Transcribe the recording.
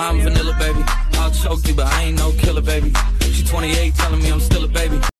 I'm vanilla, baby. I'll choke you, but I ain't no killer, baby. She 28, telling me I'm still a.